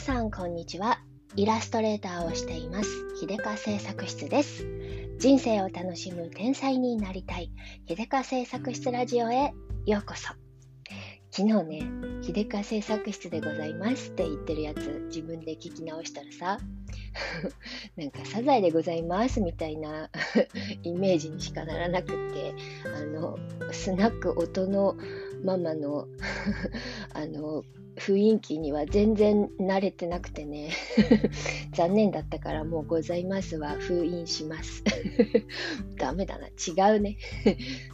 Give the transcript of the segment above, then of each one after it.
皆さんこんにちは。イラストレーターをしています。秀香製作室です。人生を楽しむ天才になりたい。秀香製作室ラジオへようこそ。昨日ね秀香製作室でございますって言ってるやつ自分で聞き直したらさ なんかサザエでございますみたいなイメージにしかならなくってあのスナック音のママの あの雰囲気には全然慣れてなくてね。残念だったからもうございますは封印します。ダメだな。違うね。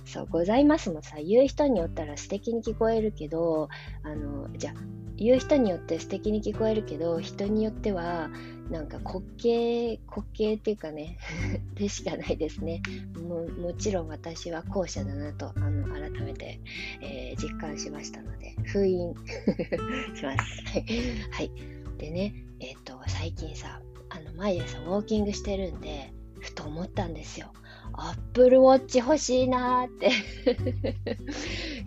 そうございますもさ言う人によったら素敵に聞こえるけどあのじゃあ言う人によって素敵に聞こえるけど人によってはなんか滑稽滑稽っていうかね でしかないですね。ももちろん私は後者だなとあの改めて、えー、実感しましたので封印 します。はい。でねえっ、ー、と最近さあの毎朝ウォーキングしてるんでふと思ったんですよ。アップルウォッチ欲しいなーって。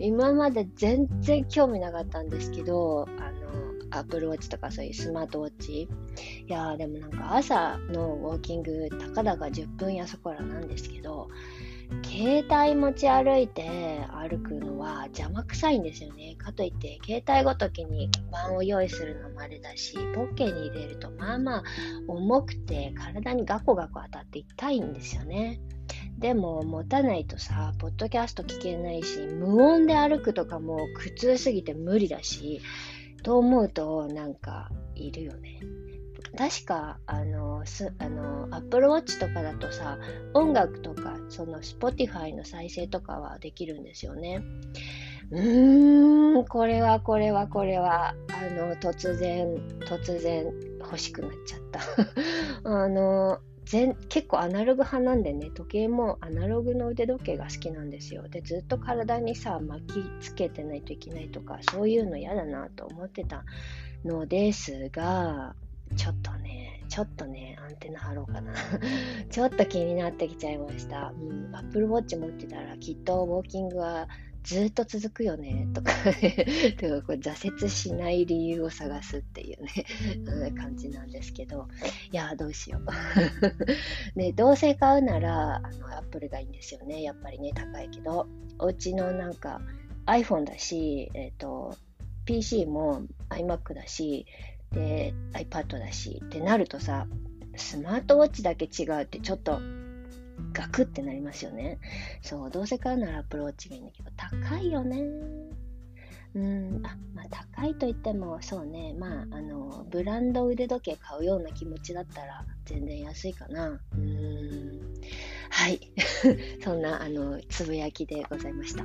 今まで全然興味なかったんですけどあのアップルウォッチとかそういうスマートウォッチいやーでもなんか朝のウォーキングたかだか10分やそこらなんですけど携帯持ち歩いて歩くのは邪魔くさいんですよね。かといって携帯ごときにカバンを用意するのもあれだしポッケに入れるとまあまあ重くて体にガコガコ当たって痛いんですよね。でも持たないとさ、ポッドキャスト聞けないし、無音で歩くとかも苦痛すぎて無理だし、と思うとなんかいるよね。確かあのすあの Apple Watch とかだとさ音楽とかその Spotify の再生とかはできるんですよね。うーんこれはこれはこれはあの突然突然欲しくなっちゃった。あの全結構アナログ派なんでね時計もアナログの腕時計が好きなんですよ。でずっと体にさ巻きつけてないといけないとかそういうの嫌だなと思ってたのですがちょっとねちょっとねアンテナ張ろうかな。ちょっと気になってきちゃいました。うん Apple Watch 持ってたらきっとウォーキングはずっと続くよねとか。ねこれ挫折しない理由を探すっていうね感じなんですけど。いやどうしよう。ねどうせ買うならあのアップルがいいんですよねやっぱりね高いけど。お家のなんか iPhone だし、えーと、PC も iMac だしで iPad だしってなるとさスマートウォッチだけ違うってちょっとガクってなりますよね。そう、どうせ買うならアプローチがいいんだけど、高いよね。うん、あ、まあ高いと言っても、そうね、まあ、あの、ブランド腕時計買うような気持ちだったら全然安いかな。うん。はい。そんな、あの、つぶやきでございました。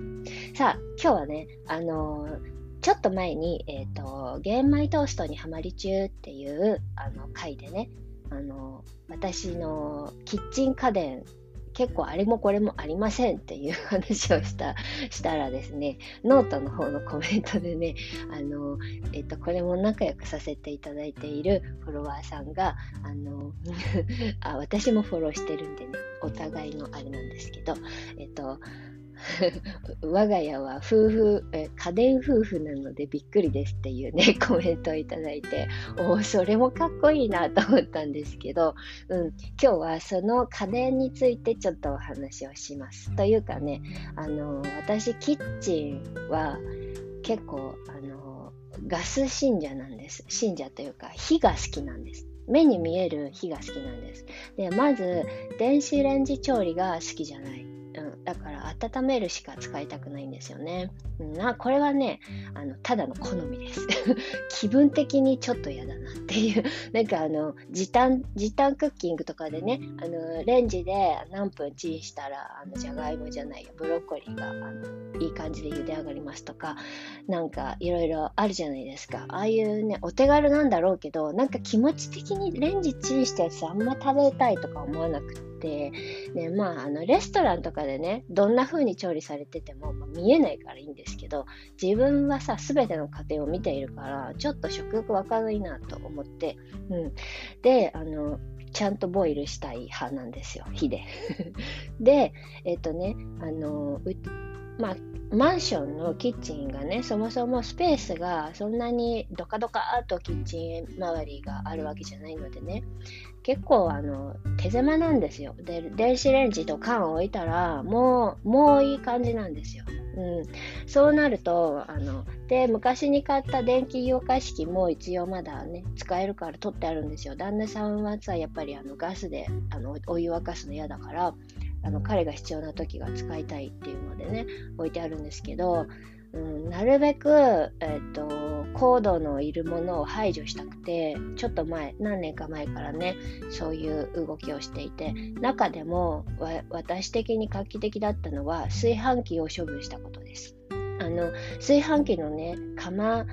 さあ、今日はね、あの、ちょっと前に、えっ、ー、と、玄米トーストにはまり中っていう、あの、回でね、あの、私のキッチン家電結構あれもこれもありませんっていう話をした したらですねノートの方のコメントでねあの、えっと、これも仲良くさせていただいているフォロワーさんがあの あ私もフォローしてるんでねお互いのあれなんですけどえっと我が家は夫婦え家電夫婦なのでびっくりですっていうね コメントをいただいておおそれもかっこいいなと思ったんですけど、うん、今日はその家電についてちょっとお話をしますというかねあの私キッチンは結構あのガス信者なんです信者というか火が好きなんです目に見える火が好きなんです。で、まず、電子レンジ調理が好きじゃない。だから温めるしか使いたくないんですよね。なこれはねあのただの好みです。気分的にちょっと嫌だなっていう なんかあの時短時短クッキングとかでねあのレンジで何分チンしたらあのじゃがいもじゃないよブロッコリーがあのいい感じで茹で上がりますとかなんかいろいろあるじゃないですかああいうねお手軽なんだろうけどなんか気持ち的にレンジチンしたやつあんま食べたいとか思わなくて。で、ね、まあ、あの、レストランとかでね、どんな風に調理されてても、まあ、見えないからいいんですけど、自分はさ、全ての過程を見ているから、ちょっと食欲わかるいなと思って、うん。で、あの、ちゃんとボイルしたい派なんですよ、火で。で、えっ、とね、あの、まあ、マンションのキッチンがね、そもそもスペースがそんなにドカドカーとキッチン周りがあるわけじゃないのでね、結構あの手狭なんですよ。で、電子レンジと缶を置いたら、もう、もういい感じなんですよ。うん、そうなるとあので昔に買った電気湯沸式も一応まだね使えるから取ってあるんですよ旦那さんはさやっぱりあのガスであのお湯沸かすの嫌だからあの彼が必要な時が使いたいっていうのでね置いてあるんですけど、うん、なるべく、えーと、とコードのいるものを排除したくてちょっと前何年か前からねそういう動きをしていて中でも私的に画期的だったのは炊飯器を処分したことです。あの炊飯器のね釜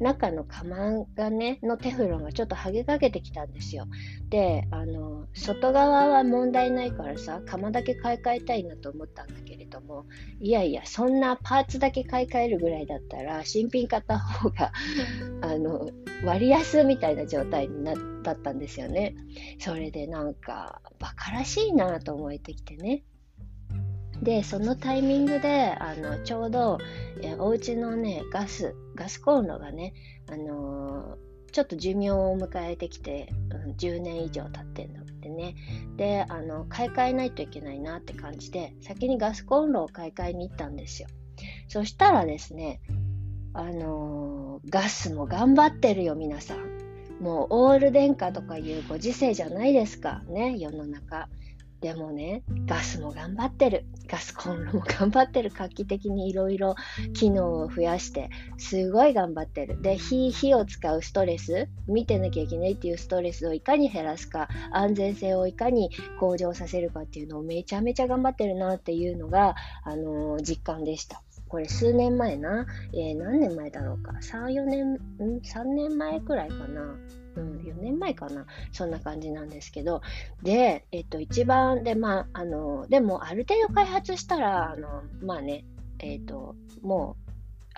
中の釜がね、のテフロンがちょっと剥げかけてきたんですよ。で、あの、外側は問題ないからさ、釜だけ買い替えたいなと思ったんだけれども、いやいや、そんなパーツだけ買い替えるぐらいだったら、新品買った方があの、割安みたいな状態になったんですよね。それでなんか、馬鹿らしいなと思えてきてね。で、そのタイミングで、あの、ちょうど、えお家のね、ガス、ガスコンロがね、あのー、ちょっと寿命を迎えてきて、うん、10年以上経ってんのでね。で、あの、買い替えないといけないなって感じで、先にガスコンロを買い替えに行ったんですよ。そしたらですね、あのー、ガスも頑張ってるよ、皆さん。もうオール電化とかいうご時世じゃないですか、ね、世の中。でもね、ガスも頑張ってる。ガスコンロも頑張ってる。画期的にいろいろ機能を増やして、すごい頑張ってる。で、火、火を使うストレス、見てなきゃいけないっていうストレスをいかに減らすか、安全性をいかに向上させるかっていうのをめちゃめちゃ頑張ってるなっていうのが、あのー、実感でした。これ数年前な、えー、何年前だろうか？3、4年、ん ?3 年前くらいかな。うん、4年前かな、そんな感じなんですけど、で、えっと、一番、で、まあ、あの、でも、ある程度開発したら、あの、まあね、えっと、もう、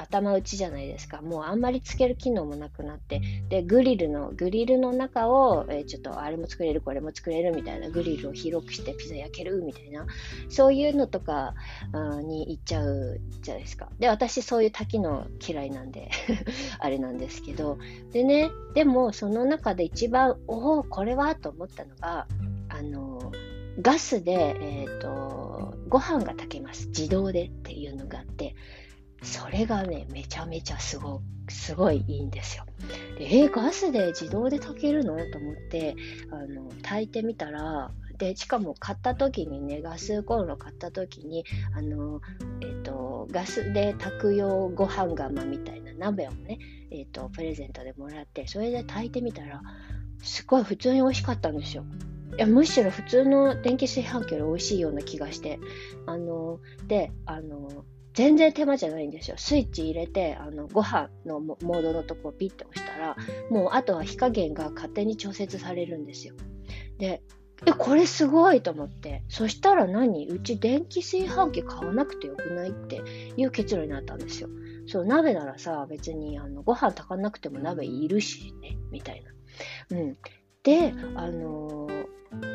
頭打ちじゃないですか。もうあんまりつける機能もなくなって、で、グリルの、グリルの中を、えー、ちょっとあれも作れる、これも作れるみたいな、グリルを広くしてピザ焼けるみたいな、そういうのとかに行っちゃうじゃないですか。で、私そういう多機能嫌いなんで あれなんですけど、でね、でもその中で一番、おお、これはと思ったのが、あの、ガスで、え、ー、と、ご飯が炊けます。自動でっていうのがあ、それがね、めちゃめちゃすごすごいいいんですよ。でえー、ガスで自動で炊けるの？と思ってあの炊いてみたらでしかも買った時にねガスコンロ買った時にあの、えーと、ガスで炊く用ご飯釜みたいな鍋をね、えーと、プレゼントでもらってそれで炊いてみたらすごい普通に美味しかったんですよ。いやむしろ普通の電気炊飯器より美味しいような気がしてあのであの全然手間じゃないんですよ。スイッチ入れて、あの、ご飯のモードのとこをピッて押したら、もうあとは火加減が勝手に調節されるんですよ。で、え、これすごいと思って。そしたら何？うち電気炊飯器買わなくてよくないっていう結論になったんですよ。そう、鍋ならさ、別にあのご飯炊かなくても鍋いるしね、みたいな。うん。で、あのー、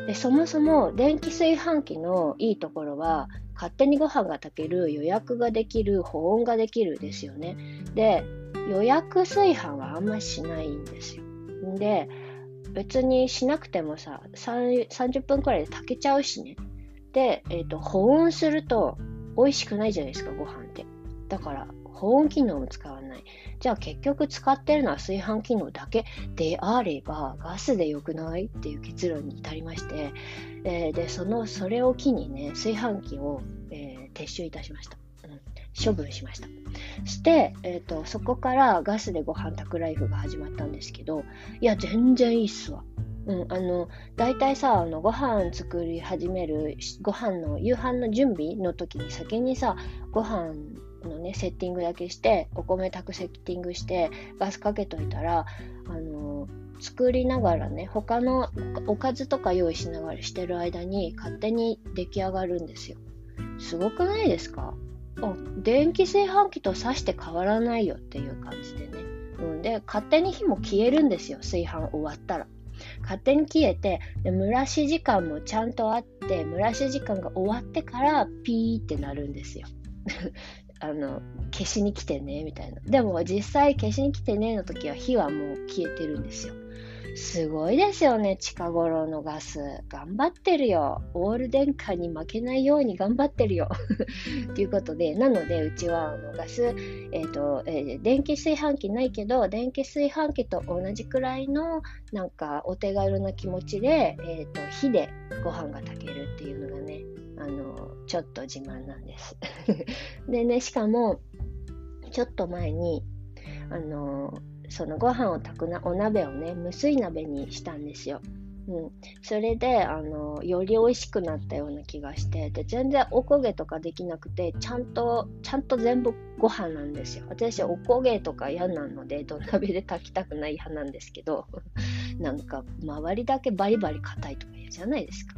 でそもそも電気炊飯器のいいところは、勝手にご飯が炊ける、予約ができる、保温ができるですよね。で、予約炊飯はあんまりしないんですよ。で、別にしなくてもさ、30分くらいで炊けちゃうしね。で、え、ー、と、保温すると美味しくないじゃないですか、ご飯って。だから、保温機能も使わない。じゃあ結局使ってるのは炊飯機能だけであればガスでよくないっていう結論に至りまして、えー、でそのそれを機にね炊飯器を、えー、撤収いたしました。処分しました。して、えーと、そこからガスでご飯炊くライフが始まったんですけど、いや、全然いいっすわ。うん、あの、大体さ、あの、ご飯作り始める、ご飯の、夕飯の準備の時に先にさ、ご飯のね、セッティングだけして、お米炊くセッティングして、ガスかけといたら、あの作りながらね、他のおかずとか用意しながらしてる間に勝手に出来上がるんですよ。すごくないですか？電気炊飯器とさして変わらないよっていう感じでね。うん、で、勝手に火も消えるんですよ、炊飯終わったら。勝手に消えてで蒸らし時間もちゃんとあって蒸らし時間が終わってからピーってなるんですよ。あの、消しに来てね、みたいな。でも実際消しに来てねの時は火はもう消えてるんですよ。すごいですよね、近頃のガス。頑張ってるよ。オール電化に負けないように頑張ってるよ。ということで、なので、うちはあのガス、え、ー、と、えー、電気炊飯器ないけど、電気炊飯器と同じくらいの、なんか、お手軽な気持ちで、えっ、ー、と、火でご飯が炊けるっていうのがね、あの、ちょっと自慢なんです。でね、しかも、ちょっと前に、あの、そのご飯を炊くなお鍋をね無水鍋にしたんですよ。うん、それであのより美味しくなったような気がしてで全然おこげとかできなくてちゃんとちゃんと全部ご飯なんですよ私おこげとか嫌なので土鍋で炊きたくない派なんですけど なんか周りだけバリバリ硬いとか嫌じゃないですか。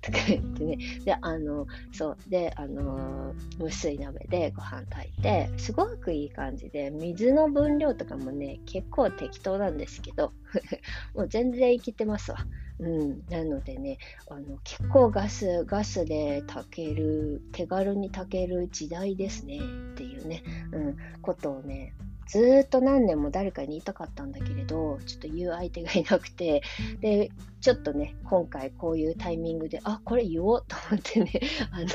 とか言ってね。であのそう。であの無水鍋でご飯炊いてすごくいい感じで水の分量とかもね結構適当なんですけど もう全然生きてますわ。うん、なのでねあの結構ガスガスで炊ける手軽に炊ける時代ですね。っていうね、うん、ことをねずっと何年も誰かに言いたかったんだけれど、ちょっと言う相手がいなくて、で、ちょっとね、今回こういうタイミングで、あ、これ言おうと思ってね、あの、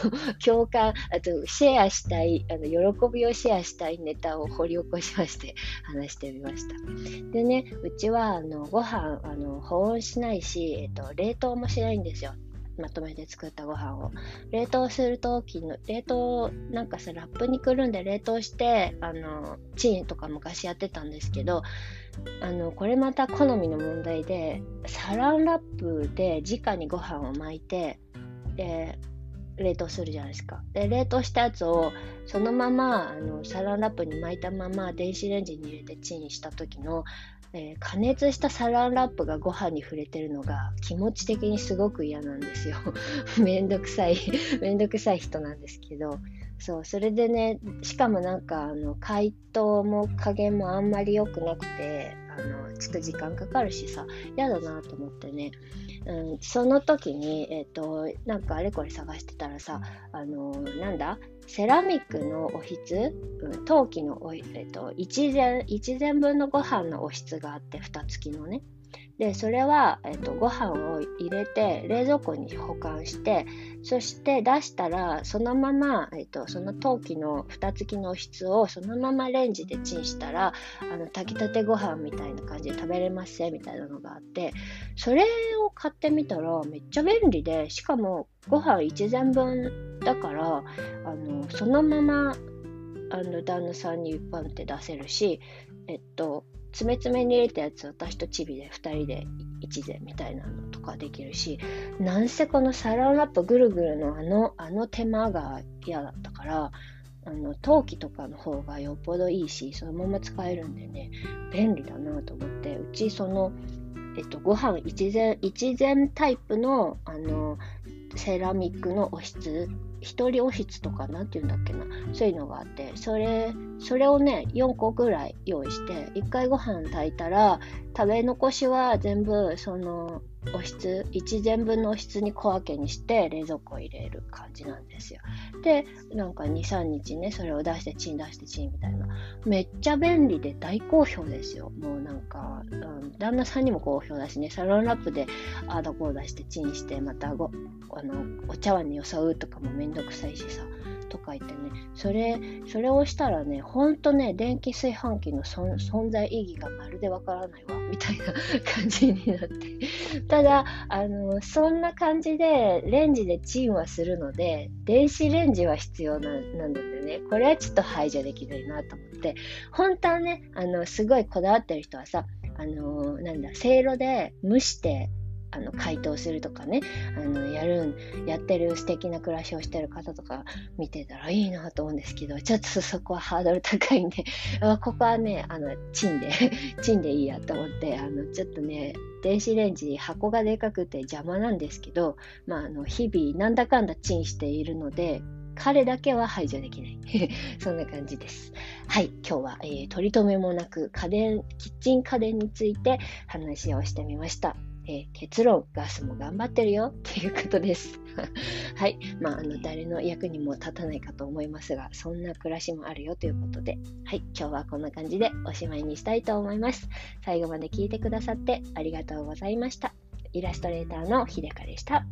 共感、あと、シェアしたい、あの、喜びをシェアしたいネタを掘り起こしまして、話してみました。でね、うちは、あの、ご飯、あの、保温しないし、えっと、冷凍もしないんですよ。まとめて作ったご飯を。冷凍するときの冷凍なんかさラップにくるんで冷凍してあのチンとか昔やってたんですけどあのこれまた好みの問題でサランラップで直にご飯を巻いてで冷凍するじゃないですか。で冷凍したやつをそのままあのサランラップに巻いたまま電子レンジに入れてチンした時のえー、加熱したサランラップがご飯に触れてるのが気持ち的にすごく嫌なんですよ。めんどくさい めんどくさい人なんですけど。そう、それでね、しかもなんか、あの、解凍も加減もあんまり良くなくて、あの、ちょっと時間かかるしさ、嫌だなと思ってね、うん、その時に、え、ー、と、なんかあれこれ探してたらさ、あのなんだ？セラミックのおひつ、うん、陶器のお、え、ー、と、一膳、一膳分のご飯のおひつがあって、蓋付きのね。で、それは、えっ、ー、と、ご飯を入れて、冷蔵庫に保管して、そして出したら、そのまま、えっと、その陶器の蓋付きの質をそのままレンジでチンしたら、あの、炊きたてご飯みたいな感じで食べれますみたいなのがあって、それを買ってみたらめっちゃ便利で、しかもご飯1膳分だから、あの、そのまま、あの、旦那さんにパンって出せるし、えっと、詰め詰めに入れたやつ私とチビで2人で1膳みたいなのとかできるしなんせこのサランラップぐるぐるのあのあの手間が嫌だったからあの陶器とかの方がよっぽどいいしそのまま使えるんでね便利だなと思ってうちそのえっとご飯一膳一膳タイプのあのセラミックのおひつ一人おひつとか何て言うんだっけな。そういうのがあってそれそれをね4個ぐらい用意して1回ご飯炊いたら食べ残しは全部そのお質1膳分のお質に小分けにして冷蔵庫を入れる感じなんですよ。でなんか23日ねそれを出してチン出してチンみたいな。めっちゃ便利で大好評ですよ。もうなんか、うん、旦那さんにも好評だしねサロンラップでああだこうだしてチンしてまたごあのお茶碗によそうとかもめんどくさいしさ。とか言ってねそれそれをしたらねほんとね電気炊飯器の存在意義がまるでわからないわみたいな 感じになって。ただあのそんな感じでレンジでチンはするので電子レンジは必要ななのでね。これはちょっと排除できないなと思って。本当はねあのすごいこだわってる人はさあのなんだせいろで蒸してあの回答するとかねあのやるやってる素敵な暮らしをしてる方とか見てたらいいなと思うんですけどちょっとそこはハードル高いんで ここはねあのチンで チンでいいやと思ってあのちょっとね電子レンジ箱がでかくて邪魔なんですけど、まあ、あの日々なんだかんだチンしているので彼だけは排除できない。そんな感じです。はい、今日は、えー、取り留めもなく家電、キッチン家電について話をしてみました。えー、結論、ガスも頑張ってるよっていうことです。はい。まあ、あの、誰の役にも立たないかと思いますが、そんな暮らしもあるよということで、はい。今日はこんな感じでおしまいにしたいと思います。最後まで聞いてくださってありがとうございました。イラストレーターのひでかでした。